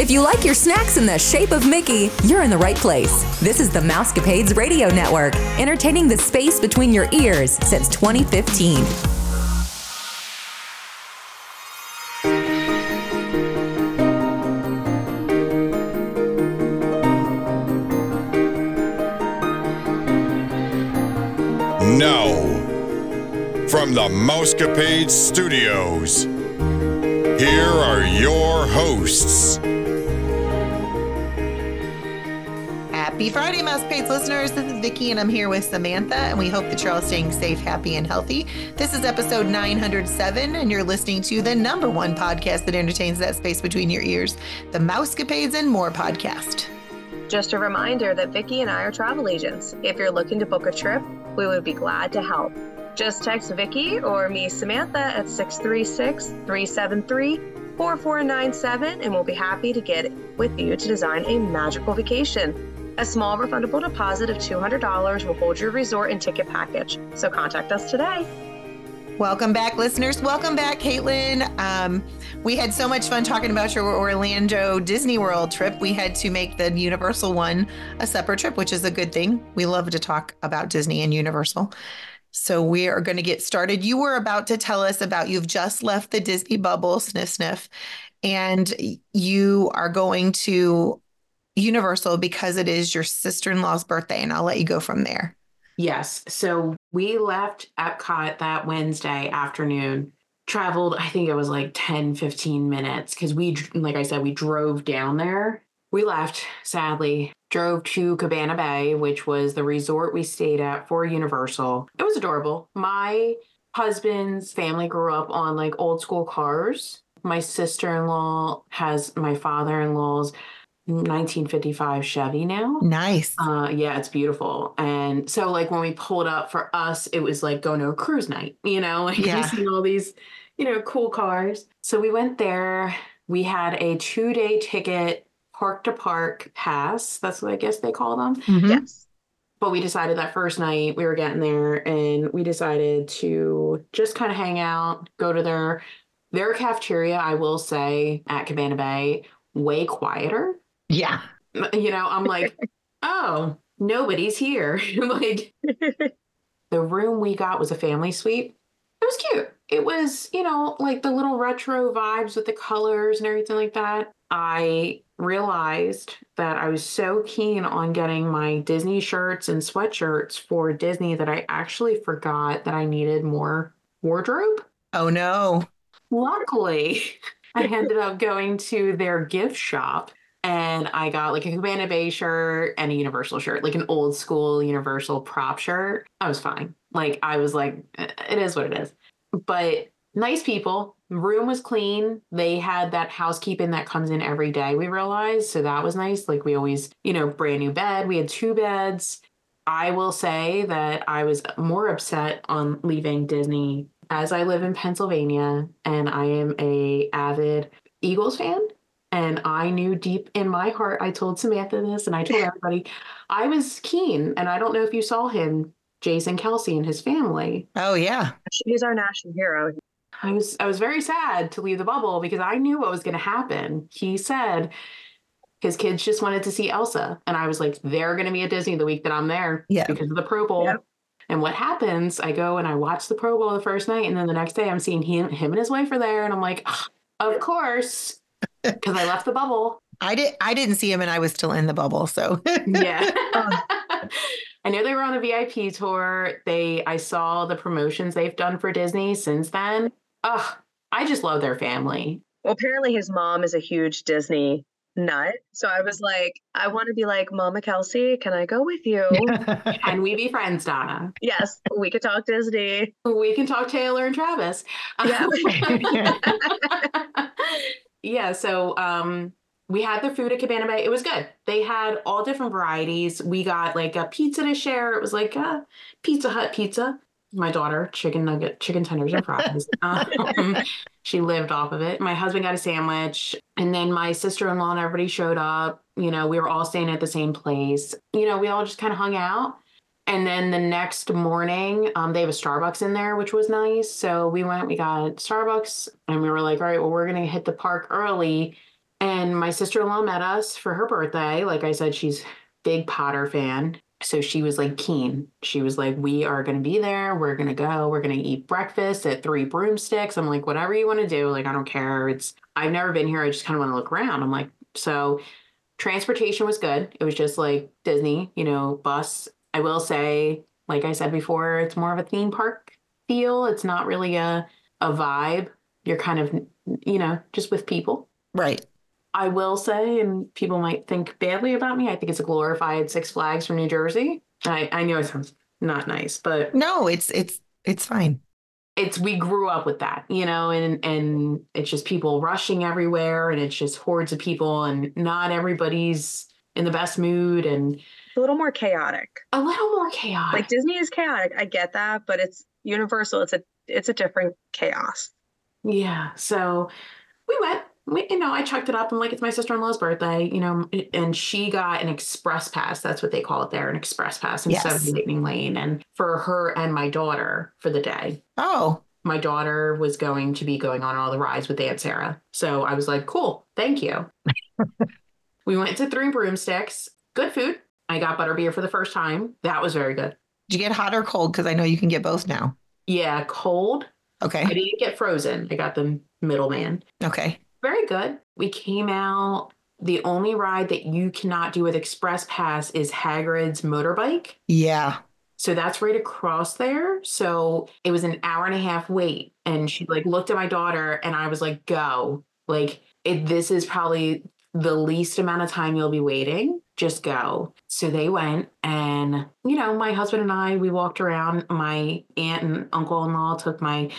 If you like your snacks in the shape of Mickey, you're in the right place. This is the Mousecapades Radio Network, entertaining the space between your ears since 2015. Now, from the Mousecapade Studios, here are your hosts. Happy Friday, Mousecapades listeners. This is Vickie, and I'm here with Samantha, and we hope that you're all staying safe, happy, and healthy. This is episode 907, and you're listening to the number one podcast that entertains that space between your ears, the Mousecapades and More podcast. Just a reminder that Vickie and I are travel agents. If you're looking to book a trip, we would be glad to help. Just text Vickie or me, Samantha, at 636 373 4497, and we'll be happy to get with you to design a magical vacation. A small refundable deposit of $200 will hold your resort and ticket package. So contact us today. Welcome back, listeners. Welcome back, Caitlin. Um, we had so much fun talking about your Orlando Disney World trip. We had to make the Universal one a separate trip, which is a good thing. We love to talk about Disney and Universal. So we are going to get started. You were about to tell us about you've just left the Disney bubble, sniff sniff, and you are going to Universal because it is your sister-in-law's birthday, and I'll let you go from there. Yes. So we left Epcot that Wednesday afternoon, traveled, I think it was like 10, 15 minutes because we, like I said, we drove down there. We left, sadly, drove to Cabana Bay, which was the resort we stayed at for Universal. It was adorable. My husband's family grew up on like old school cars. My sister in law has my father in law's 1955 Chevy now. Nice. Uh, yeah, it's beautiful. And so, like, when we pulled up for us, it was like going to a cruise night, you know, like Yeah. you see all these, you know, cool cars. So we went there. We had a two day ticket, park to park pass. That's what I guess they call them. Mhm. Yes. But we decided that first night we were getting there and we decided to just kind of hang out, go to their their cafeteria, I will say, at Cabana Bay, way quieter Yeah. you know i'm like oh nobody's here. Like the room we got was a family suite. It was cute. It was you know like the little retro vibes with the colors and everything like that. I realized that i was so keen on getting my disney shirts and sweatshirts for disney that i actually forgot that i needed more wardrobe. Oh no. Luckily, I ended up going to their gift shop and I got like a Cabana Bay shirt and a Universal shirt, like an old school Universal prop shirt. I was fine. Like, I was like, "Eh, it is what it is. But nice people. Room was clean. They had that housekeeping that comes in every day, we realized. So that was nice. Like, we always, you know, brand new bed. We had two beds. I will say that I was more upset on leaving Disney as I live in Pennsylvania and I am a avid Eagles fan and I knew deep in my heart I told Samantha this and I told everybody I was keen and I don't know if you saw him Jason Kelce and his family Oh yeah. He's our national hero. I was I was very sad to leave the bubble because I knew what was going to happen. He said his kids just wanted to see Elsa, and I was like, they're going to be at Disney the week that I'm there Yeah. because of the Pro Bowl. Yep. And what happens? I go and I watch the Pro Bowl the first night, and then the next day I'm seeing him, him and his wife are there, and I'm like, "Ah, of course, because I left the bubble. I did I didn't see him and I was still in the bubble. So Yeah. I know they were on the VIP tour. They I saw the promotions they've done for Disney since then. Ugh, I just love their family. Well, apparently his mom is a huge Disney nut. So I was like, I want to be like, Mama Kelce, can I go with you? Can we be friends, Donna? yes, we could talk Disney. We can talk Taylor and Travis. Yeah. Yeah, so um we had the food at Cabana Bay. It was good. They had all different varieties. We got like a pizza to share. It was like a Pizza Hut pizza. My daughter, chicken nugget, chicken tenders and fries. um, she lived off of it. My husband got a sandwich, and then my sister-in-law and everybody showed up. You know, we were all staying at the same place. You know, we all just kind of hung out. And then the next morning, um, they have a Starbucks in there, which was nice. So we went, we got Starbucks, and we were like, all right, well, we're going to hit the park early And my sister in law met us for her birthday. Like I said, she's big Potter fan. So she was like keen. She was like, We are going to be there. We're going to go. We're going to eat breakfast at Three Broomsticks. I'm like, Whatever you want to do. Like, I don't care. It's, I've never been here. I just kind of want to look around. I'm like, So transportation was good. It was just like Disney, you know, bus. I will say, like I said before, it's more of a theme park feel. It's not really a, a vibe. You're kind of, you know, just with people. Right. I will say, and people might think badly about me, I think it's a glorified Six Flags from New Jersey. I, I know it sounds not nice, but No, it's it's it's fine. it's we grew up with that, you know, and and it's just people rushing everywhere and it's just hordes of people and not everybody's in the best mood and a little more chaotic. a little more chaotic. Like Disney is chaotic. I get that, but it's Universal. It's a it's a different chaos. Yeah. So we went. We, you know, I checked it up. I'm like, it's my sister in law's birthday, you know, and she got an express pass. That's what they call it there, an express pass instead Yes. of Lightning Lane. And for her and my daughter for the day, Oh, my daughter was going to be going on all the rides with Aunt Sarah. So I was like, cool, thank you. we went to Three Broomsticks. Good food. I got butterbeer for the first time. That was very good. did you get hot or cold? Because I know you can get both now. Yeah, cold. Okay. I didn't get frozen. I got the middleman. Okay. very good. We came out. The only ride that you cannot do with Express Pass is Hagrid's motorbike. Yeah. So that's right across there. So it was an hour and a half wait. And she like looked at my daughter and I was like, go. Like it, this is probably the least amount of time you'll be waiting. Just go. So they went and, you know, my husband and I, we walked around. My aunt and uncle in law took my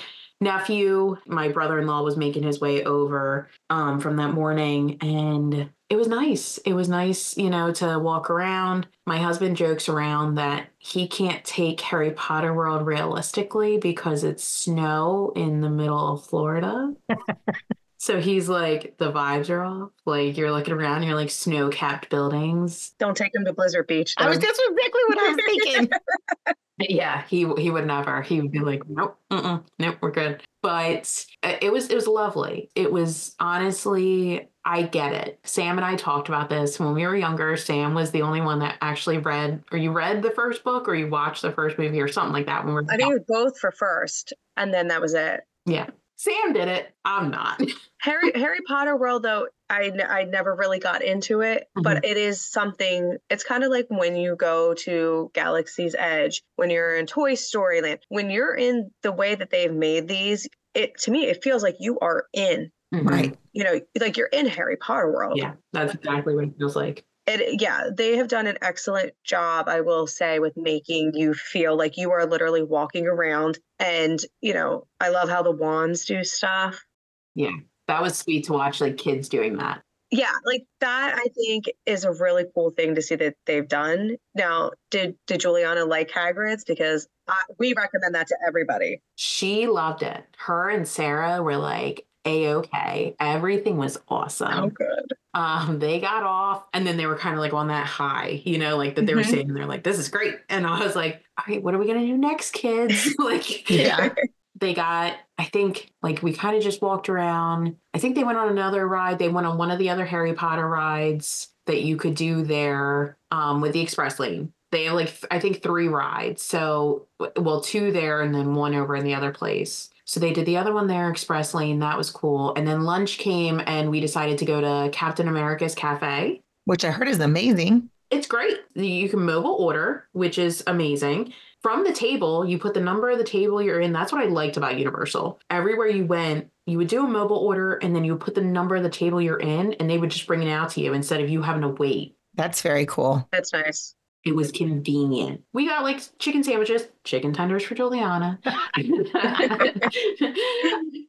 nephew. My brother in law was making his way over um, from that morning. And it was nice. It was nice, you know, to walk around. My husband jokes around that he can't take Harry Potter World realistically because it's snow in the middle of Florida. so he's like, the vibes are off. Like you're looking around, you're like snow capped buildings. Don't take them to Blizzard Beach. I was though. that's exactly what I was thinking. Yeah, he he would never. He would be like, nope, mm-mm, nope, we're good. But uh, it was it was lovely. It was honestly, I get it. Sam and I talked about this when we were younger. Sam was the only one that actually read, or you read the first book, or you watched the first movie, or something like that. When we we're I think it was both for first, and then that was it. yeah, Sam did it. I'm not. Harry Harry Potter World though I n- I never really got into it, but it is something. It's kind of like when you go to Galaxy's Edge, when you're in Toy Story Land, when you're in the way that they've made these. It to me, it feels like you are in. Mhm. Right. You know, like you're in Harry Potter World. Yeah, that's exactly what it feels like. It uh, yeah they have done an excellent job i will say with making you feel like you are literally walking around and you know i love how the wands do stuff Yeah, That was sweet to watch, like kids doing that. yeah like that i think is a really cool thing to see that they've done now did did juliana like hagrid's because I, we recommend that to everybody She loved it. Her and Sarah were like a okay. Everything was awesome. Oh, good. Um they got off and then they were kind of like on that high you know like that they were saying they're like this is great. And i was like all right what are we gonna do next kids? Like Yeah. they got i think like we kind of just walked around. I think they went on another ride. They went on one of the other harry potter rides that you could do there um with the express lane. They have like i think three rides. So well two there and then one over in the other place so they did the other one there express lane that was cool and then lunch came and we decided to go to captain america's cafe Which I heard is amazing. it's great. You can mobile order, which is amazing. From the table, you put the number of the table you're in. That's what I liked about Universal. Everywhere you went, you would do a mobile order and then you would put the number of the table you're in and they would just bring it out to you instead of you having to wait. That's very cool. that's nice It was convenient. We got like chicken sandwiches, chicken tenders for Juliana.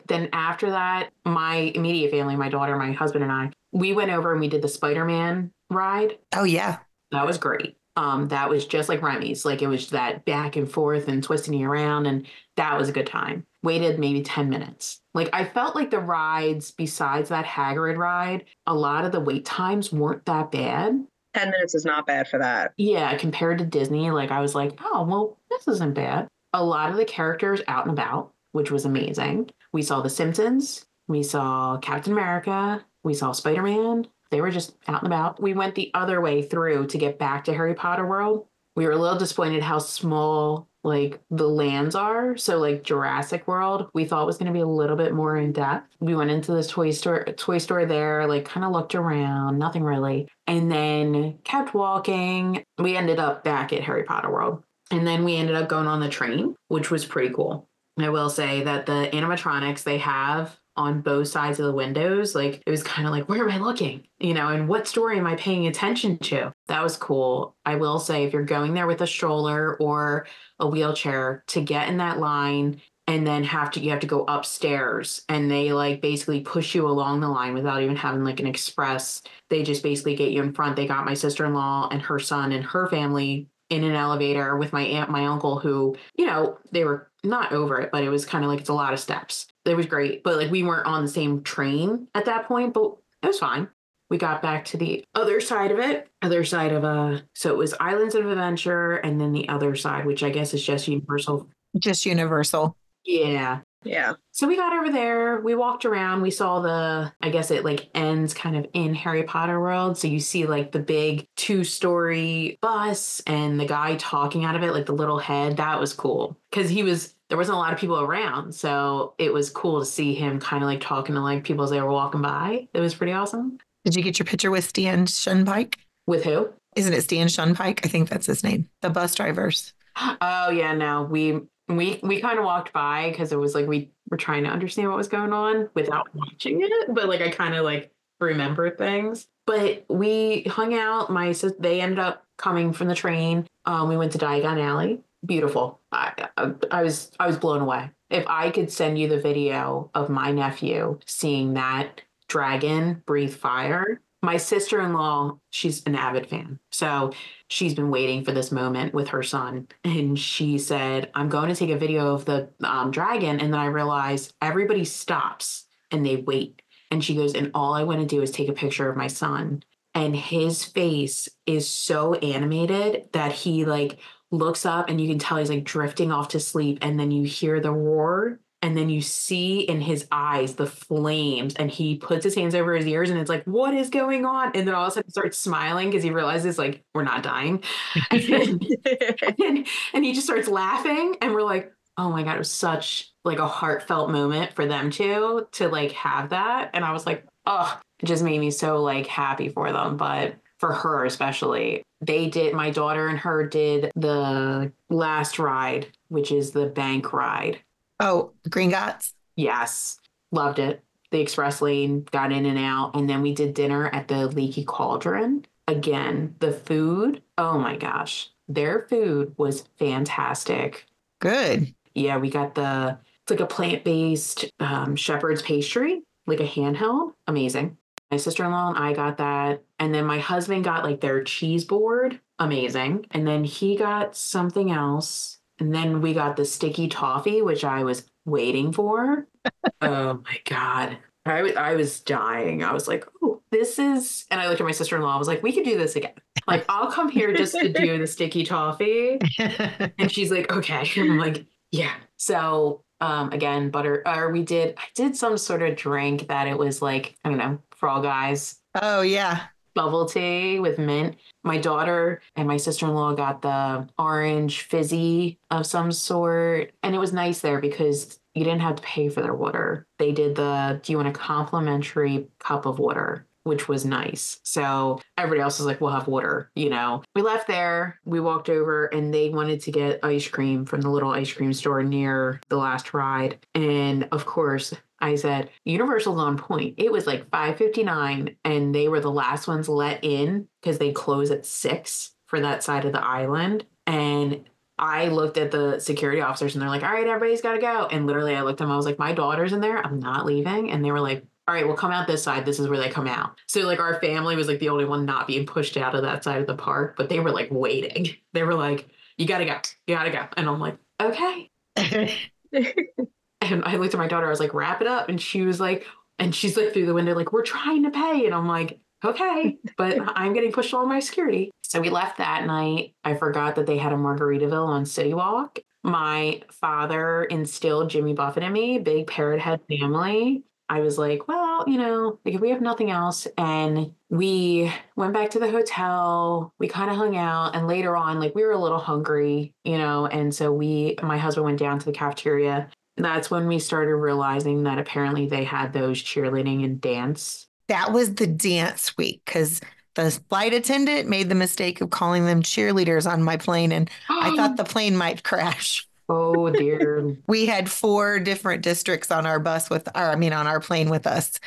then after that, my immediate family, my daughter, my husband, and I, we went over and we did the Spider Man ride. Oh yeah. That was great. Um, that was just like Remy's. Like it was that back and forth and twisting you around, and that was a good time. Waited maybe 10 minutes. Like I felt like the rides, besides that Hagrid ride, a lot of the wait times weren't that bad. 10 minutes is not bad for that Yeah, compared to Disney, like I was like, oh, well, this isn't bad. A lot of the characters out and about, which was amazing. We saw The Simpsons, we saw Captain America, We saw Spider Man. They were just out and about. We went the other way through to get back to Harry Potter World. We were a little disappointed how small like the lands are. So like Jurassic World, we thought was going to be a little bit more in depth. We went into this toy store, toy store there, like kind of looked around, nothing really, and then kept walking. We ended up back at Harry Potter World, and then we ended up going on the train, which was pretty cool. I will say that the animatronics they have on both sides of the windows. Like it was kind of like, where am I looking? You know, and what story am I paying attention to? That was cool. I will say, if you're going there with a stroller or a wheelchair to get in that line and then have to you have to go upstairs and they like basically push you along the line without even having like an express they just basically get you in front they got my sister-in-law and her son and her family in an elevator with my aunt my uncle who you know they were not over it but it was kind of like it's a lot of steps. It was great but like we weren't on the same train at that point but it was fine. We got back to the other side of it other side of uh so it was islands of adventure and then the other side which i guess is just universal. Just universal. yeah Yeah. so we got over there we walked around we saw the i guess it like ends kind of in harry potter world so you see like the big two story bus and the guy talking out of it like the little head that was cool because he was there wasn't a lot of people around so it was cool to see him kind of like talking to like people as they were walking by it was pretty awesome Did you get your picture with Stan Shunpike? with who Isn't it Stan Shunpike? I think that's his name. The bus drivers. oh yeah no we we we kind of walked by because it was like we were trying to understand what was going on without watching it but like i kind of like remember things. But we hung out my sis they ended up coming from the train. Um we went to diagon alley. Beautiful. I, I i was i was blown away. If i could send you the video of my nephew seeing that dragon breathe fire my sister-in-law she's an avid fan. So she's been waiting for this moment with her son. And she said i'm going to take a video of the um, dragon. And then i realized everybody stops and they wait. And she goes and all i want to do is take a picture of my son. And his face is so animated that he like looks up and you can tell he's like drifting off to sleep. And then you hear the roar and then you see in his eyes the flames and he puts his hands over his ears and it's like what is going on? And then all of a sudden starts smiling because he realizes like we're not dying. And, and, and he just starts laughing and we're like oh my god it was such like a heartfelt moment for them two to like have that. And i was like oh it just made me so like happy for them but for her especially. They did my daughter and her did the last ride which is the bank ride Oh, Gringotts. Yes, loved it. The express lane got in and out. And then we did dinner at the Leaky Cauldron. Again, the food, oh my gosh, their food was fantastic. Good. Yeah, we got the, it's like a plant based um, shepherd's pastry, like a handheld. Amazing. My sister in law and I got that. And then my husband got like their cheese board. Amazing. And then he got something else. And then we got the sticky toffee, which I was waiting for. oh my God. I was, I was dying. I was like, oh, this is. And I looked at my sister in law. I was like, we could do this again. Like, I'll come here just to do the sticky toffee. And she's like, okay. And I'm like, yeah. So, um, again, butter, or we did, I did some sort of drink that it was like, I don't know, for all guys, oh, yeah. Bubble tea with mint. My daughter and my sister in law got the orange fizzy of some sort. And it was nice there because you didn't have to pay for their water. They did the do you want a complimentary cup of water? Which was nice. So everybody else was like, we'll have water, you know. We left there, we walked over, and they wanted to get ice cream from the little ice cream store near the last ride. And of course, I said, Universal's on point. It was like 5.59 and they were the last ones let in because they close at six for that side of the island. And I looked at the security officers and they're like, all right, everybody's got to go. And literally I looked at them, I was like, my daughter's in there. I'm not leaving. And they were like, all right, we'll come out this side. This is where they come out. So like our family was like the only one not being pushed out of that side of the park, but they were like waiting. They were like, you got to go. You got to go. And I'm like, okay. And I looked at my daughter, I was like, wrap it up. And she was like, and she's like through the window, like, we're trying to pay. And I'm like, okay, but I'm getting pushed along my security. So we left that night. I forgot that they had a Margaritaville on City Walk. My father instilled Jimmy Buffett in me, big parrot head family. I was like, well, you know, like if we have nothing else and we went back to the hotel, we kind of hung out and later on like we were a little hungry, you know, and so we my husband went down to the cafeteria. That's when we started realizing that apparently they had those cheerleading and dance. That was the dance week cuz the flight attendant made the mistake of calling them cheerleaders on my plane and I thought the plane might crash. Oh dear. we had four different districts on our bus with our, I mean, on our plane with us.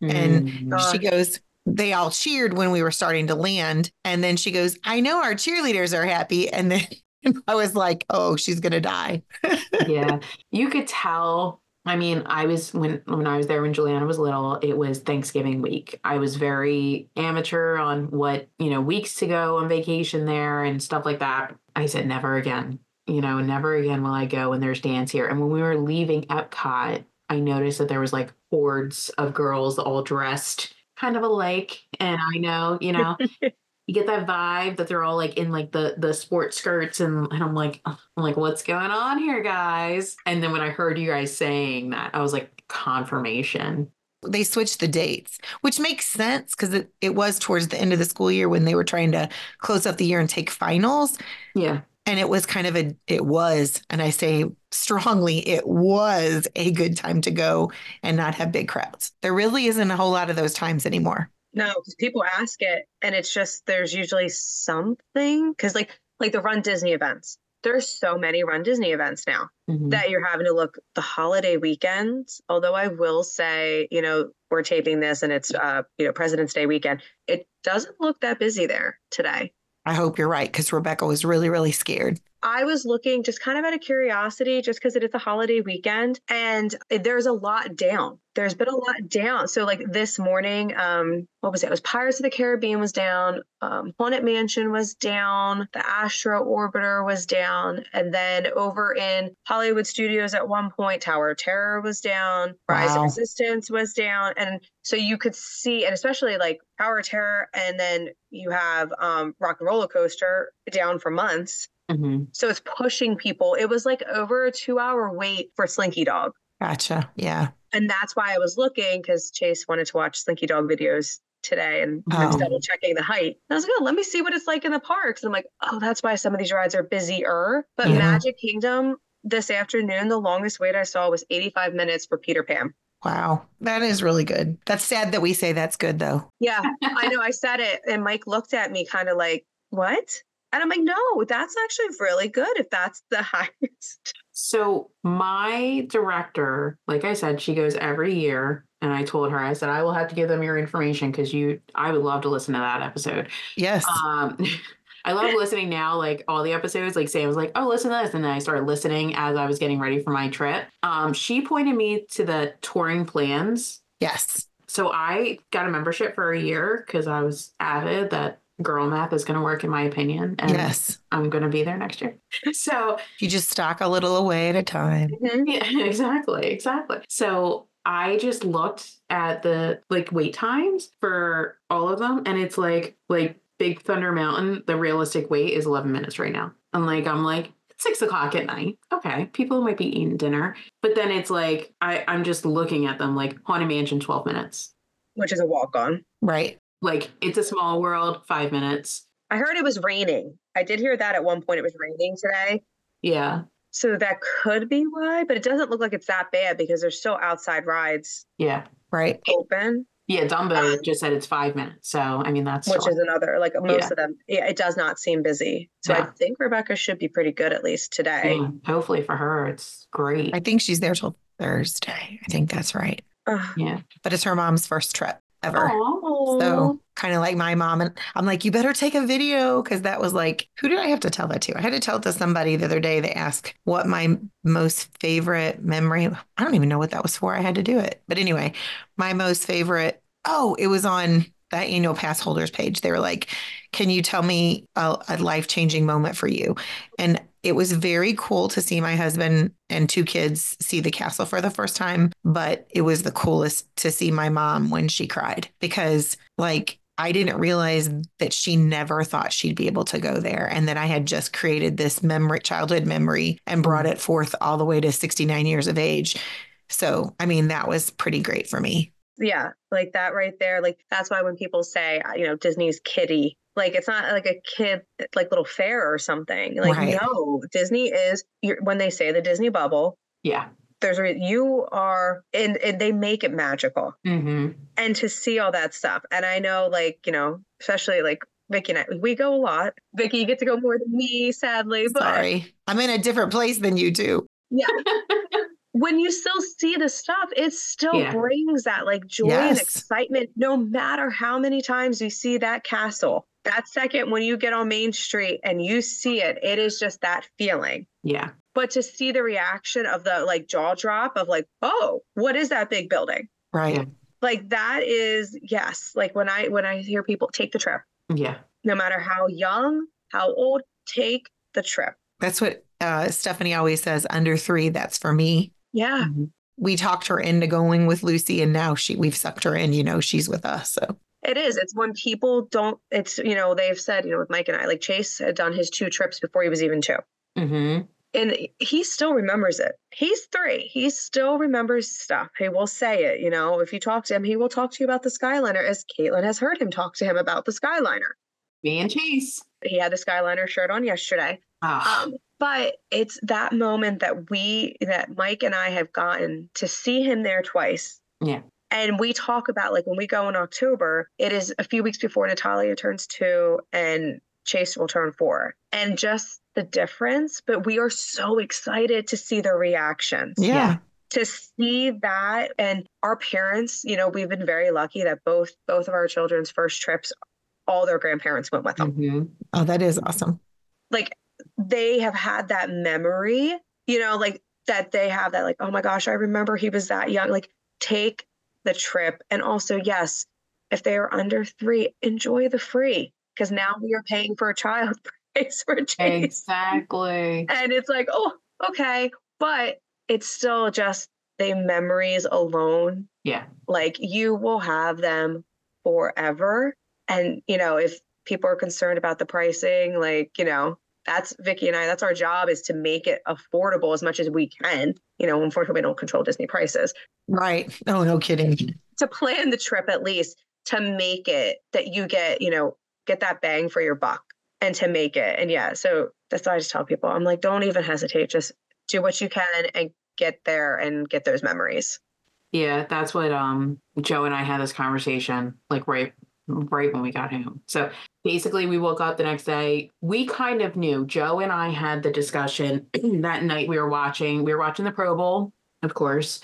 And Mm. she goes, they all cheered when we were starting to land. And then she goes, I know our cheerleaders are happy. And then I was like, oh, she's going to die. yeah, you could tell. I mean, I was when when I was there when Juliana was little, it was Thanksgiving week. I was very amateur on what, you know, weeks to go on vacation there and stuff like that. I said never again. You know, never again will I go when there's dance here. And when we were leaving Epcot, I noticed that there was like hordes of girls all dressed kind of alike. And I know, you know, you get that vibe that they're all like in like the the sports skirts and, and I'm like I'm like what's going on here guys and then when I heard you guys saying that I was like confirmation They switched the dates, which makes sense because it, it was towards the end of the school year when they were trying to close up the year and take finals. yeah And it was kind of a, it was, and I say strongly, it was a good time to go and not have big crowds. There really isn't a whole lot of those times anymore. No, because people ask it, and it's just there's usually something. Because like like the Run Disney events, there's so many Run Disney events now Mhm. that you're having to look the holiday weekends. Although I will say, you know, we're taping this and it's uh you know President's Day weekend. It doesn't look that busy there today. I hope you're right because Rebecca was really, really scared. I was looking just kind of out of curiosity, just because it is a holiday weekend, and there's a lot down. There's been a lot down. So like this morning, um, what was it? It was Pirates of the Caribbean was down, um, Haunted Mansion was down, the Astro Orbiter was down, and then over in Hollywood Studios at one point, Tower of Terror was down, Rise of Resistance was down, and so you could see, and especially like Tower of Terror, and then you have um, Rock and Roller Coaster down for months. Mhm. So it's pushing people. It was like over a two hour wait for Slinky Dog. Gotcha. Yeah. And that's why I was looking because Chase wanted to watch Slinky Dog videos today and I was Oh. double checking the height. And I was like, oh, let me see what it's like in the parks. And I'm like, oh, that's why some of these rides are busier. But Yeah. Magic Kingdom this afternoon, the longest wait I saw was 85 minutes for Peter Pan. Wow. That is really good. That's sad that we say that's good though. Yeah, I know. I said it, and Mike looked at me kind of like, what? And I'm like, no, that's actually really good if that's the highest. So my director, like I said, she goes every year. And I told her, I said, I will have to give them your information because you I would love to listen to that episode. Yes. Um I love listening now, like all the episodes. Like Sam was like, "Oh, listen to this," and then I started listening as I was getting ready for my trip. Um, she pointed me to the touring plans. yes. So I got a membership for a year because I was avid that girl map is going to work, in my opinion, and Yes. I'm going to be there next year. So You just stock a little away at a time. yeah, mm-hmm. exactly, exactly. So I just looked at the like wait times for all of them, and it's like like Big Thunder Mountain. The realistic wait is 11 minutes right now. And like I'm like six o'clock at night. Okay, people might be eating dinner, but then it's like I I'm just looking at them like Haunted Mansion 12 minutes. which is a walk on. Right. Like it's a small world, five minutes. I heard it was raining. I did hear that at one point it was raining today. Yeah, So that could be why, but it doesn't look like it's that bad because there's still outside rides yeah, Right. open, yeah. Dumbo ah. just said it's five minutes. So I mean that's which still- is another like most Yeah. of them. Yeah, it does not seem busy. So I think Rebecca should be pretty good at least today. yeah, hopefully for her it's great. I think she's there till Thursday. I think that's right. Ugh. yeah. But it's her mom's first trip ever. Aw. So oh. kind of like my mom and I'm like, you better take a video because that was like, who did I have to tell that to? I had to tell it to somebody the other day. They asked what my most favorite memory. I don't even know what that was for. I had to do it. But anyway, my most favorite. Oh, it was on that annual pass holders page. They were like, can you tell me a, a life changing moment for you? And it was very cool to see my husband and two kids see the castle for the first time. But it was the coolest to see my mom when she cried because, like, I didn't realize that she never thought she'd be able to go there and that I had just created this memory, childhood memory, and mm-hmm. brought it forth all the way to 69 years of age. So, I mean, that was pretty great for me. yeah, like that right there. Like that's why when people say, you know, Disney's kiddie, like it's not like a kid like little fair or something. Like Right. no, Disney is when they say the Disney bubble. Yeah. There's a, you are and, and they make it magical hmm and to see all that stuff. And I know like you know especially like Vickie and I we go a lot. Vickie, you get to go more than me, sadly, but Sorry. I'm in a different place than you do. yeah. when you still see the stuff, it still Yeah. brings that like joy Yes. and excitement, no matter how many times you see that castle. That second, when you get on Main Street and you see it, it is just that feeling. Yeah. But to see the reaction of the like jaw drop of like, oh, what is that big building? Right. Like that is yes. Like when I when I hear people take the trip, Yeah. no matter how young, how old, take the trip. That's what uh, Stephanie always says under three, that's for me. Yeah. Mhm. We talked her into going with Lucy and now she we've sucked her in, you know, she's with us. So It is. It's when people don't, it's, you know, they've said, you know, with Mike and I, like Chase had done his two trips before he was even two. hmm And he still remembers it. He's three. He still remembers stuff. He will say it. You know, if you talk to him, he will talk to you about the Skyliner as Caitlin has heard him talk to him about the Skyliner. Me and Chase. He had the Skyliner shirt on yesterday. Ah, Um, but it's that moment that we, that Mike and I have gotten to see him there twice. Yeah. And we talk about like when we go in October, it is a few weeks before Natalia turns two and Chase will turn four. And just the difference, but we are so excited to see their reactions. yeah. Yeah. To see that and our parents, you know, we've been very lucky that both both of our children's first trips, all their grandparents went with them mhm. Oh, that is awesome. like they have had that memory, you know, like that they have that, like, oh my gosh, I remember he was that young. Like, take the trip. And also, yes, if they are under three, enjoy the free because now we are paying for a child price for Chase. Exactly. And it's like, oh, okay. But it's still just the memories alone. Yeah. Like, you will have them forever. And, you know, if people are concerned about the pricing, like, you know, that's Vickie and I, that's our job is to make it affordable as much as we can. You know, unfortunately, we don't control Disney prices. Right. Oh, no kidding. To plan the trip at least to make it that you get, you know, get that bang for your buck and to make it. And yeah, so that's what I just tell people. I'm like, don't even hesitate. Just do what you can and get there and get those memories. Yeah, that's what um Joe and I had this conversation like right right when we got home. So basically we woke up the next day. We kind of knew. Joe and I had the discussion that night we were watching. We were watching the Pro Bowl, of course.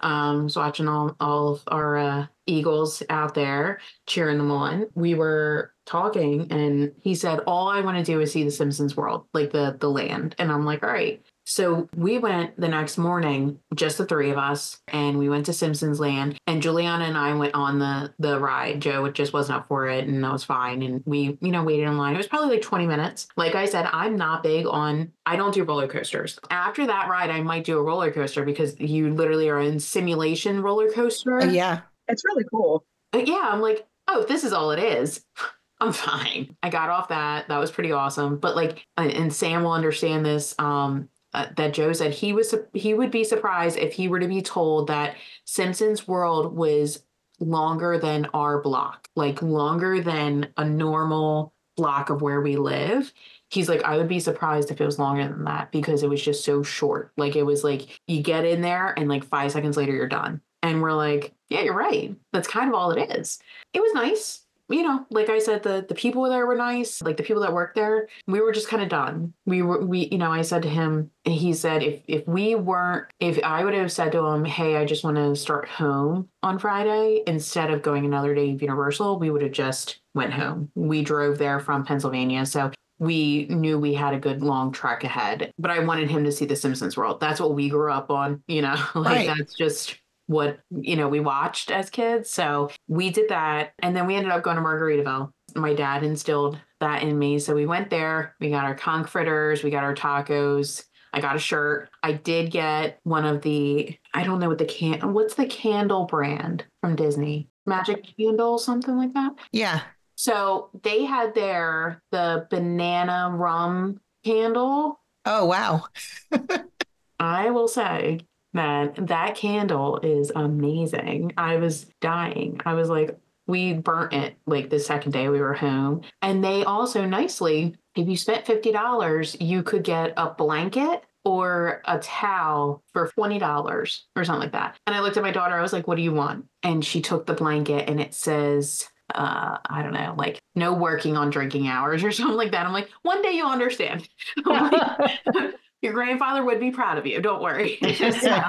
Um was watching all all of our uh Eagles out there cheering them on. We were talking and he said, All I want to do is see the Simpsons world, like the the land. And I'm like, all right. So we went the next morning, just the three of us, and we went to Simpsons Land. And Juliana and I went on the the ride. Joe just wasn't up for it, and that was fine. And we, you know, waited in line. It was probably like 20 minutes. Like I said, I'm not big on. I don't do roller coasters. After that ride, I might do a roller coaster because you literally are in simulation roller coaster. Uh, yeah. It's really cool. Uh, yeah, I'm like, oh, if this is all it is, I'm fine. I got off that. That was pretty awesome. But like, and- and Sam will understand this. Um, uh, that Joe said he was he would be surprised if he were to be told that Simpsons World was longer than our block, like longer than a normal block of where we live. He's like, I would be surprised if it was longer than that because it was just so short. Like it was like you get in there and like five seconds later you're done. And we're like, yeah, you're right. That's kind of all it is. It was nice. You know, like I said, the the people there were nice. Like the people that worked there, we were just kind of done. We were we, you know, I said to him, he said, if if we weren't, if I would have said to him, hey, I just want to start home on Friday instead of going another day of Universal, we would have just went home. We drove there from Pennsylvania, so we knew we had a good long trek ahead. But I wanted him to see the Simpsons world. That's what we grew up on. You know, like Right. that's just what you know we watched as kids. So we did that and then we ended up going to margaritaville. My dad instilled that in me. So we went there we got our conch fritters we got our tacos i got a shirt. I did get one of the i don't know what the can what's the candle brand from disney? Magic candle something like that? Yeah. so they had their the banana rum candle. Oh, wow. I will say Man, that candle is amazing. I was dying. I was like, we burnt it like the second day we were home. And they also nicely, if you spent $50, you could get a blanket or a towel for $20 or something like that. And I looked at my daughter, I was like, what do you want? And she took the blanket and it says, uh, I don't know, like no working on drinking hours or something like that. I'm like, one day you'll understand. Like, Your grandfather would be proud of you. Don't worry. so,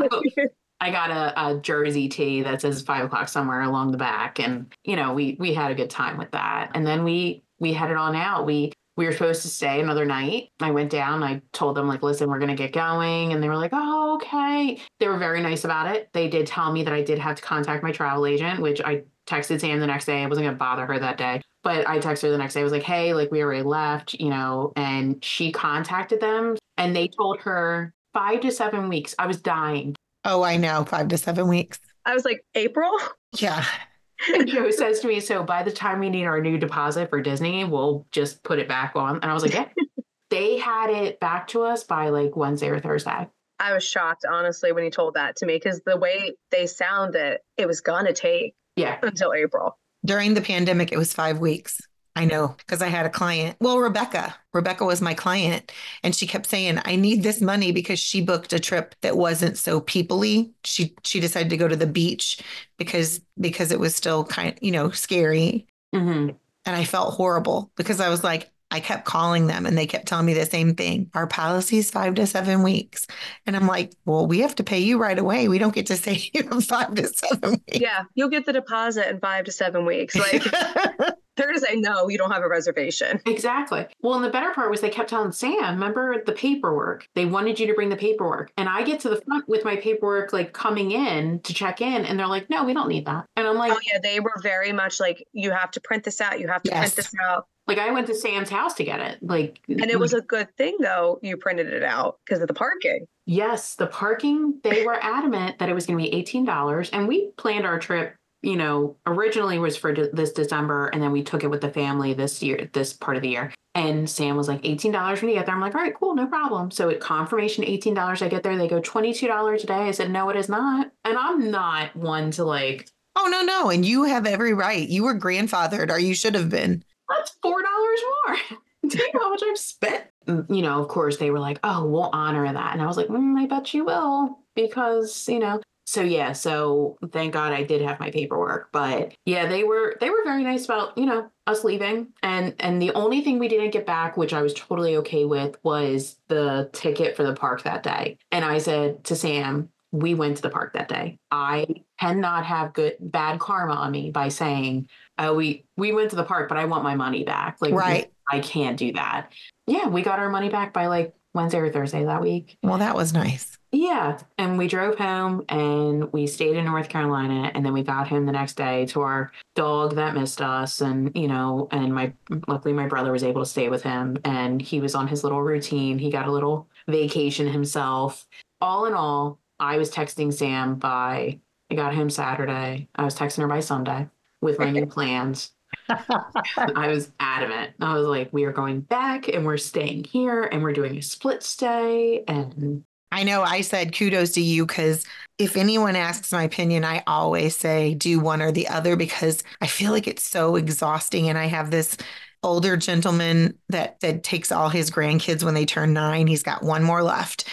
I got a, a, jersey tee that says five o'clock somewhere along the back, and you know we we had a good time with that. And then we we headed on out. We we were supposed to stay another night. I went down. I told them like, listen, we're gonna get going, and they were like, oh okay. They were very nice about it. They did tell me that I did have to contact my travel agent, which I texted Sam the next day. I wasn't gonna bother her that day. But I texted her the next day. I was like, hey, like we already left, you know, and she contacted them and they told her five to seven weeks. I was dying. Oh, I know, five to seven weeks. I was like, April? Yeah. and Joe says to me, So by the time we need our new deposit for Disney, we'll just put it back on. And I was like, Yeah. they had it back to us by like Wednesday or Thursday. I was shocked, honestly, when he told that to me because the way they sounded, it was going to take yeah until April. During the pandemic, it was five weeks. I know because I had a client. Well, Rebecca. Rebecca was my client. And she kept saying, I need this money because she booked a trip that wasn't so peoply. She she decided to go to the beach because because it was still kind of, you know, scary. Mm-hmm. And I felt horrible because I was like, I kept calling them and they kept telling me the same thing. Our policy is five to seven weeks. And I'm like, well, we have to pay you right away. We don't get to say you five to seven weeks. Yeah, you'll get the deposit in five to seven weeks. Like they're going to say, no, you don't have a reservation. Exactly. Well, and the better part was they kept telling Sam, remember the paperwork? They wanted you to bring the paperwork. And I get to the front with my paperwork, like coming in to check in. And they're like, no, we don't need that. And I'm like, oh, yeah, they were very much like, you have to print this out. You have to yes. print this out. Like I went to Sam's house to get it. Like And it was a good thing though you printed it out because of the parking. Yes, the parking, they were adamant that it was going to be $18 and we planned our trip you know, originally was for de- this December, and then we took it with the family this year, this part of the year. And Sam was like, $18 when you get there. I'm like, all right, cool, no problem. So at confirmation, $18, I get there, they go $22 a day. I said, no, it is not. And I'm not one to like, oh, no, no. And you have every right. You were grandfathered, or you should have been. That's $4 more. Do you know how much I've spent? You know, of course, they were like, oh, we'll honor that. And I was like, mm, I bet you will because you know so yeah so thank god i did have my paperwork but yeah they were they were very nice about you know us leaving. And and the only thing we didn't get back which i was totally okay with was the ticket for the park that day. And i said to sam we went to the park that day. I cannot have good bad karma on me by saying oh we we went to the park but i want my money back. Like right. I can't do that. Yeah we got our money back by like wednesday or thursday that week. Well that was nice yeah. And we drove home and we stayed in North Carolina. And then we got home the next day to our dog that missed us. And, you know, and my, luckily my brother was able to stay with him and he was on his little routine. He got a little vacation himself. All in all, I was texting Sam by, I got home Saturday. I was texting her by Sunday with my new plans. I was adamant. I was like, we are going back and we're staying here and we're doing a split stay and I know I said kudos to you because if anyone asks my opinion, I always say do one or the other because I feel like it's so exhausting. And I have this older gentleman that that takes all his grandkids when they turn nine. He's got one more left.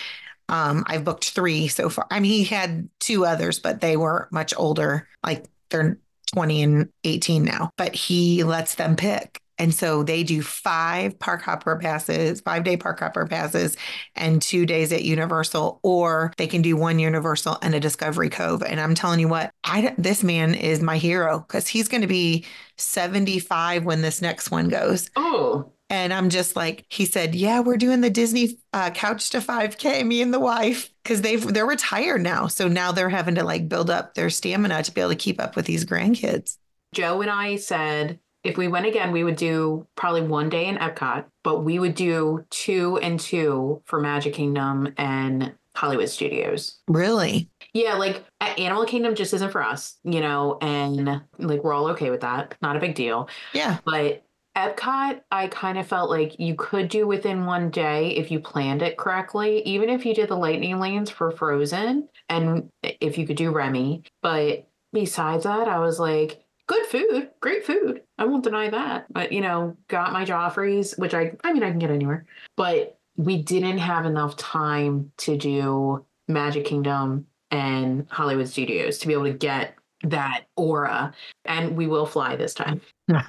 Um, I've booked three so far. I mean, he had two others, but they were much older, like they're 20 and 18 now. But he lets them pick. And so they do five park hopper passes, five day park hopper passes, and two days at Universal, or they can do one Universal and a Discovery Cove. And I'm telling you what, I, this man is my hero because he's going to be 75 when this next one goes. Oh. And I'm just like, he said, yeah, we're doing the Disney uh, couch to 5K, me and the wife, because they've they're retired now. So now they're having to like build up their stamina to be able to keep up with these grandkids. Joe and I said if we went again, we would do probably one day in Epcot, but we would do two and two for Magic Kingdom and Hollywood Studios. Really? Yeah, like Animal Kingdom just isn't for us, you know, and like we're all okay with that. Not a big deal. Yeah. But Epcot, I kind of felt like you could do within one day if you planned it correctly, even if you did the lightning lanes for Frozen and eh, if you could do Remy. But besides that, I was like, good food, great food. I won't deny that. But, you know, got my Joffrey's, which I, I mean, I can get anywhere. But we didn't have enough time to do Magic Kingdom and Hollywood Studios to be able to get that aura. And we will fly this time.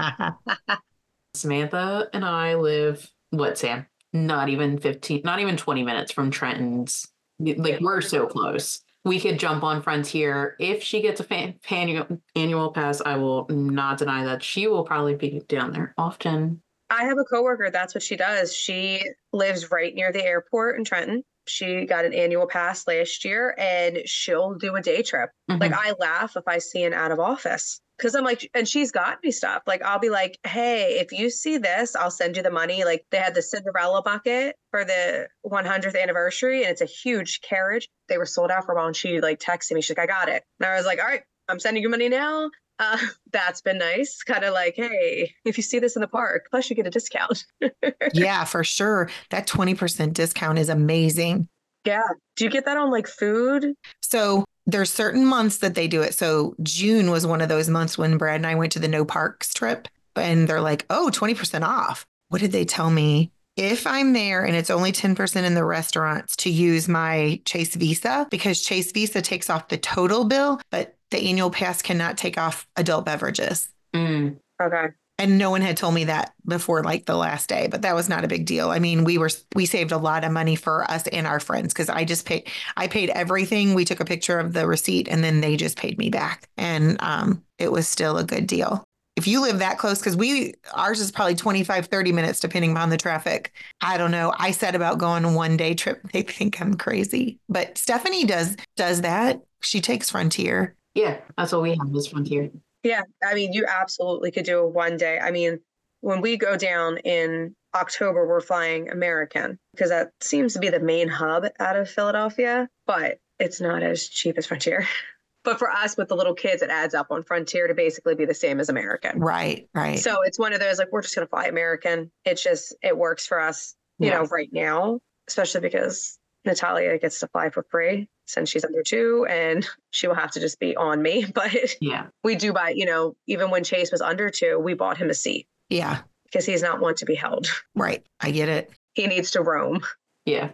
Samantha and I live, what, Sam? Not even 15, not even 20 minutes from Trenton's. Like, we're so close. We could jump on Frontier. If she gets a fan, annual, annual pass, I will not deny that she will probably be down there often. I have a coworker, that's what she does. She lives right near the airport in Trenton. She got an annual pass last year and she'll do a day trip. Mhm. Like I laugh if I see an out of office because I'm like, and she's got me stuff. Like I'll be like, hey, if you see this, I'll send you the money. Like they had the Cinderella bucket for the 100th anniversary, and it's a huge carriage. They were sold out for a while, and she like texted me. She's like, I got it, and I was like, all right, I'm sending you money now. Uh, that's been nice. Kind of like, hey, if you see this in the park, plus you get a discount. yeah, for sure. That 20% discount is amazing. Yeah. Do you get that on like food? So there's certain months that they do it. So June was one of those months when Brad and I went to the no parks trip and they're like, oh, 20% off. What did they tell me? If I'm there and it's only 10% in the restaurants to use my Chase Visa, because Chase Visa takes off the total bill, but the annual pass cannot take off adult beverages. Mm. Okay. And no one had told me that before like the last day, but that was not a big deal. I mean, we were we saved a lot of money for us and our friends because I just paid I paid everything. We took a picture of the receipt and then they just paid me back. And um it was still a good deal. If you live that close, because we ours is probably 25, 30 minutes depending on the traffic. I don't know. I said about going one day trip. They think I'm crazy. But Stephanie does does that. She takes Frontier. Yeah, that's what we have is Frontier. Yeah, I mean, you absolutely could do a one day. I mean, when we go down in October, we're flying American because that seems to be the main hub out of Philadelphia, but it's not as cheap as Frontier. but for us with the little kids, it adds up on Frontier to basically be the same as American. Right, right. So it's one of those like, we're just going to fly American. It's just, it works for us, you Yeah. know, right now, especially because Natalia gets to fly for free since she's under two and she will have to just be on me. But Yeah. we do buy, you know, even when Chase was under two, we bought him a seat yeah, because he's not one to be held. right. I get it. He needs to roam. Yeah.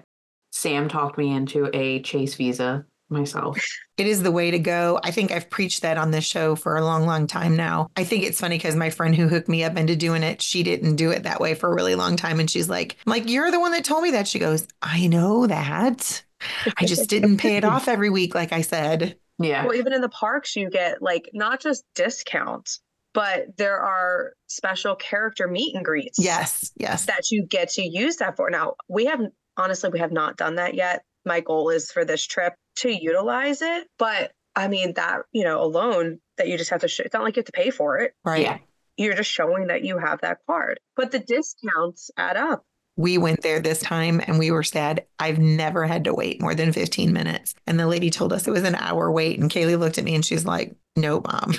Sam talked me into a Chase Visa myself. It is the way to go. I think I've preached that on this show for a long, long time now. I think it's funny because my friend who hooked me up into doing it, she didn't do it that way for a really long time. And she's like, I'm like, you're the one that told me that. She goes, I know that. I just didn't pay it off every week, like I said. Yeah. Well, even in the parks, you get like not just discounts, but there are special character meet and greets. Yes, yes. that you get to use that for. Now, we haven't, honestly, we have not done that yet. My goal is for this trip to utilize it. But I mean, that, you know, alone, that you just have to, show, it's not like you have to pay for it. Right. Yeah. You're just showing that you have that card. But the discounts add up. We went there this time and we were sad. I've never had to wait more than 15 minutes. And the lady told us it was an hour wait. And Kaylee looked at me and she's like, no, mom.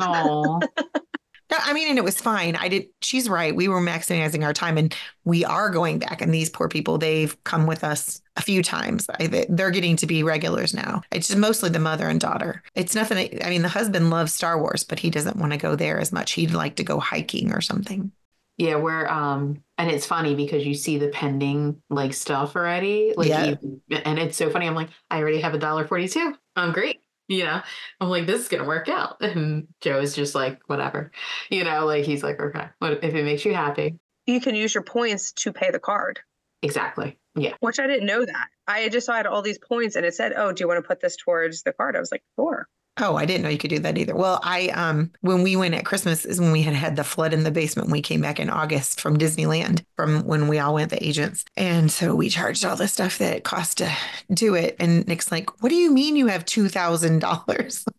Oh, No, I mean, and it was fine. I did. She's right. We were maximizing our time, and we are going back. And these poor people, they've come with us a few times. I, they- they're getting to be regulars now. It's just mostly the mother and daughter. It's nothing. I mean, the husband loves Star Wars, but he doesn't want to go there as much. He'd like to go hiking or something. yeah. We're um, and it's funny because you see the pending like stuff already. Like, Yeah. you- and it's so funny. I'm like, I already have a dollar forty-two. I'm great. You know, I'm like, this is gonna work out. And Joe is just like, whatever. You know, like he's like, okay, what if it makes you happy? You can use your points to pay the card, Exactly. Yeah. which I didn't know that. I just saw I had all these points and it said, oh, do you want to put this towards the card? I was like, sure. Oh, I didn't know you could do that either. Well, I um when we went at Christmas is when we had had the flood in the basement. We came back in August from Disneyland from when we all went the agents, and so we charged all the stuff that it cost to do it. And Nick's like, "What do you mean you have two thousand dollars?"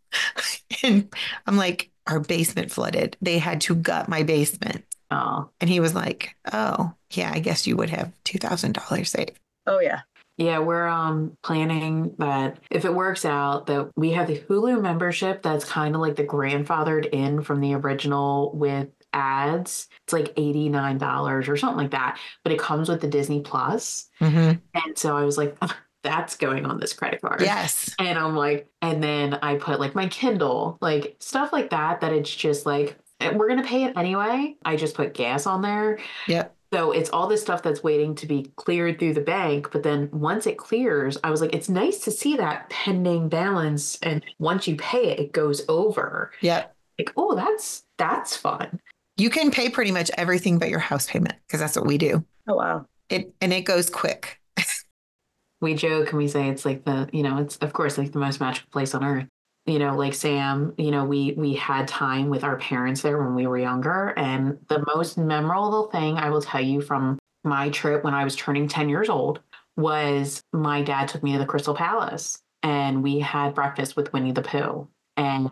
And I'm like, "Our basement flooded. They had to gut my basement." Oh, And he was like, "Oh, yeah, I guess you would have two thousand dollars saved." Oh, yeah. Yeah, we're um planning that if it works out that we have the Hulu membership that's kind of like the grandfathered in from the original with ads. It's like $89 or something like that, but it comes with the Disney Plus. Mhm. And so I was like, that's going on this credit card. Yes. And I'm like, and then I put like my Kindle, like stuff like that, that it's just like, eh, we're going to pay it anyway. I just put gas on there. Yep. So it's all this stuff that's waiting to be cleared through the bank. But then once it clears, I was like, it's nice to see that pending balance. And once you pay it, it goes over. Yep. Like, oh, that's that's fun. You can pay pretty much everything but your house payment because that's what we do. Oh wow. It and it goes quick. we joke and we say it's like the you know it's of course like the most magical place on earth you know like sam um, you know we we had time with our parents there when we were younger and the most memorable thing i will tell you from my trip when i was turning 10 years old was my dad took me to the crystal palace and we had breakfast with winnie the pooh and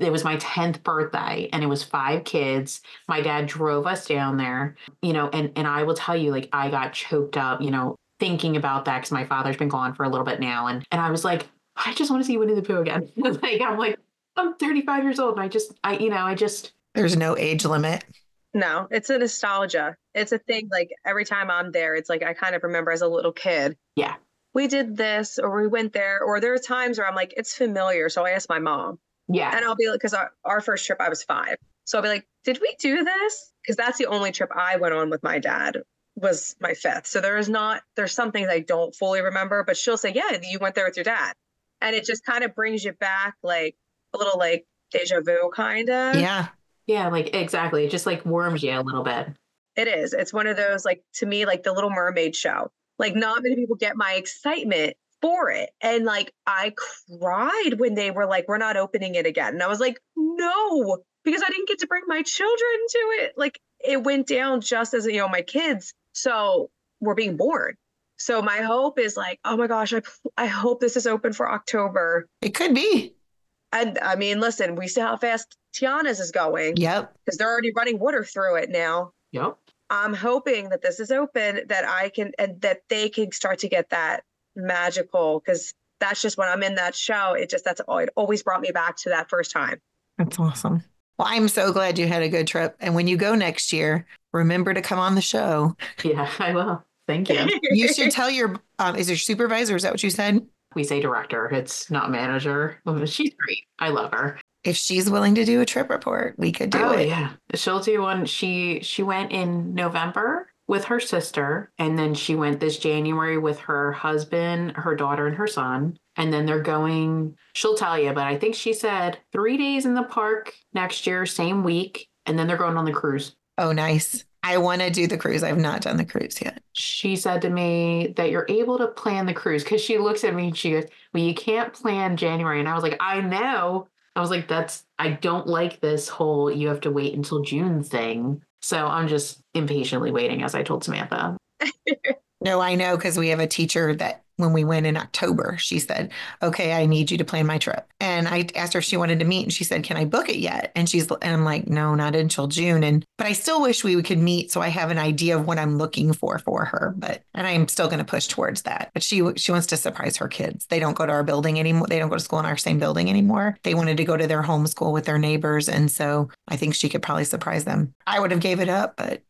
it was my 10th birthday and it was five kids. My dad drove us down there you know and and i will tell you like i got choked up you know thinking about that because my father's been gone for a little bit now and and i was like i just want to see winnie the pooh again like i'm like i'm 35 years old and i just i you know i just There's no age limit. No, it's a nostalgia. It's a thing like every time I'm there, it's like I kind of remember as a little kid. Yeah. We did this or we went there, or there are times where I'm like, it's familiar. So I asked my mom, yeah and I'll be like, because our, our first trip, I was five. So I'll be like, did we do this? Because that's the only trip I went on with my dad was my fifth. So there is not, there's some things I don't fully remember, but she'll say, yeah, you went there with your dad. And it just kind of brings you back like a little like deja vu kind of. Yeah. yeah like exactly it just like warms you a little bit It is. It's one of those like to me like the Little Mermaid show. Like not many people get my excitement for it. And like I cried when they were like we're not opening it again. And I was like, "No, because I didn't get to bring my children to it." Like it went down just as you know my kids so were being born. So my hope is like, "Oh my gosh, I I hope this is open for October." It could be. And I mean, listen, we see how fast Tiana's is going Yep. because they're already running water through it now. yep I'm hoping that this is open, that I can, and that they can start to get that magical because that's just when I'm in that show. It just, that's all, it always brought me back to that first time. That's awesome. Well, I'm so glad you had a good trip. And when you go next year, remember to come on the show. yeah i will thank you. You should tell your um, is your supervisor, is that what you said? we say director. It's not manager she's great. I love her. If she's willing to do a trip report, we could do oh it. yeah. She'll do one. She she went in november with her sister and then she went this january with her husband her daughter and her son and then they're going she'll tell you but i think she said three days in the park next year same week and then they're going on the cruise. Oh, nice. I want to do the cruise. I've not done the cruise yet. she said to me that you're able to plan the cruise because she looks at me and she goes, Well, you can't plan January. And I was like, I know. I was like, That's, I don't like this whole you have to wait until June thing. So I'm just impatiently waiting, as I told Samantha. No, I know because we have a teacher that when we went in October, she said, Okay, I need you to plan my trip. And I asked her if she wanted to meet and she said, Can I book it yet? And she's and I'm like, No, not until June. And but I still wish we could meet so I have an idea of what I'm looking for for her. But and I'm still going to push towards that. But she she wants to surprise her kids. They don't go to our building anymore. They don't go to school in our same building anymore. They wanted to go to their home school with their neighbors. And so I think she could probably surprise them. I would have gave it up, but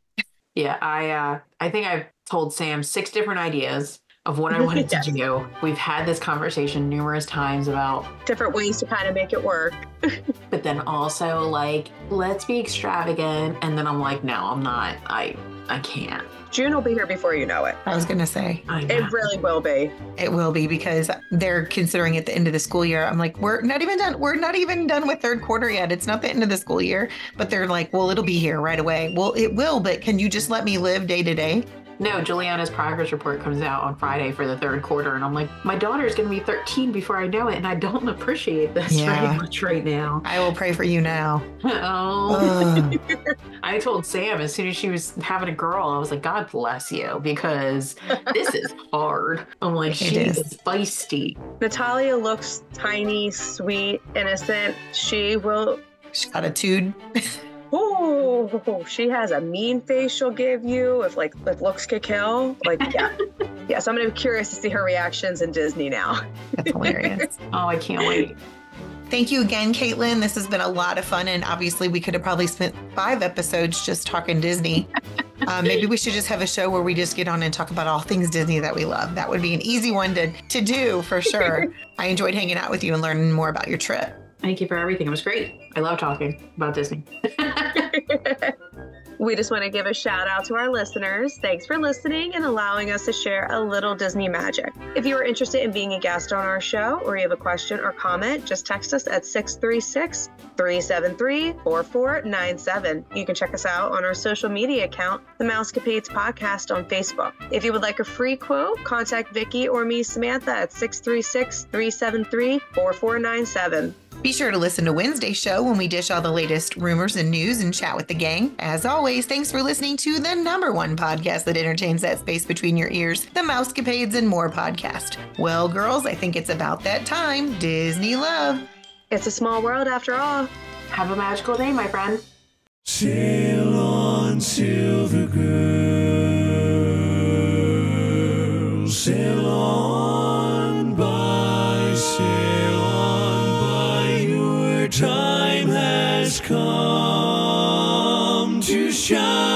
Yeah, I uh I think I've told Sam six different ideas of what I wanted Yes. to do. We've had this conversation numerous times about Different ways to kind of make it work. but then also like let's be extravagant and then I'm like no, I'm not. I I can't. June will be here before you know it. I was going to say I know. It really will be. It will be because they're considering at the end of the school year. I'm like, we're not even done. We're not even done with third quarter yet. It's not the end of the school year. But they're like, well, it'll be here right away. Well, it will, but can you just let me live day to day? No, Juliana's progress report comes out on Friday for the third quarter, and I'm like, my daughter's going to be 13 before I know it, and I don't appreciate this Yeah. very much right now. I will pray for you now. oh, Ugh. I told Sam as soon as she was having a girl, I was like, God bless you, because this is hard. I'm like, It she is. is feisty. Natalia looks tiny, sweet, innocent. She will She's got a tude. Oh, she has a mean face she'll give you if like if looks could kill. Like yeah. yeah, so I'm gonna be curious to see her reactions in Disney now. That's hilarious. Oh, I can't wait. Thank you again, Caitlin. This has been a lot of fun. And obviously, we could have probably spent five episodes just talking Disney. Uh, maybe we should just have a show where we just get on and talk about all things Disney that we love. That would be an easy one to, to do for sure. I enjoyed hanging out with you and learning more about your trip. Thank you for everything. It was great. I love talking about Disney. We just want to give a shout out to our listeners. Thanks for listening and allowing us to share a little Disney magic. If you are interested in being a guest on our show or you have a question or comment, just text us at 636 373 4497. You can check us out on our social media account, the Mousecapades Podcast on Facebook. If you would like a free quote, contact Vickie or me, Samantha, at 636 373 4497. Be sure to listen to Wednesday's show when we dish all the latest rumors and news and chat with the gang. As always, thanks for listening to the number one podcast that entertains that space between your ears, the Mousecapades and More podcast. Well, girls, I think it's about that time. Disney love. It's a small world after all. Have a magical day, my friend. Sail on, silver girl. Has come to shine.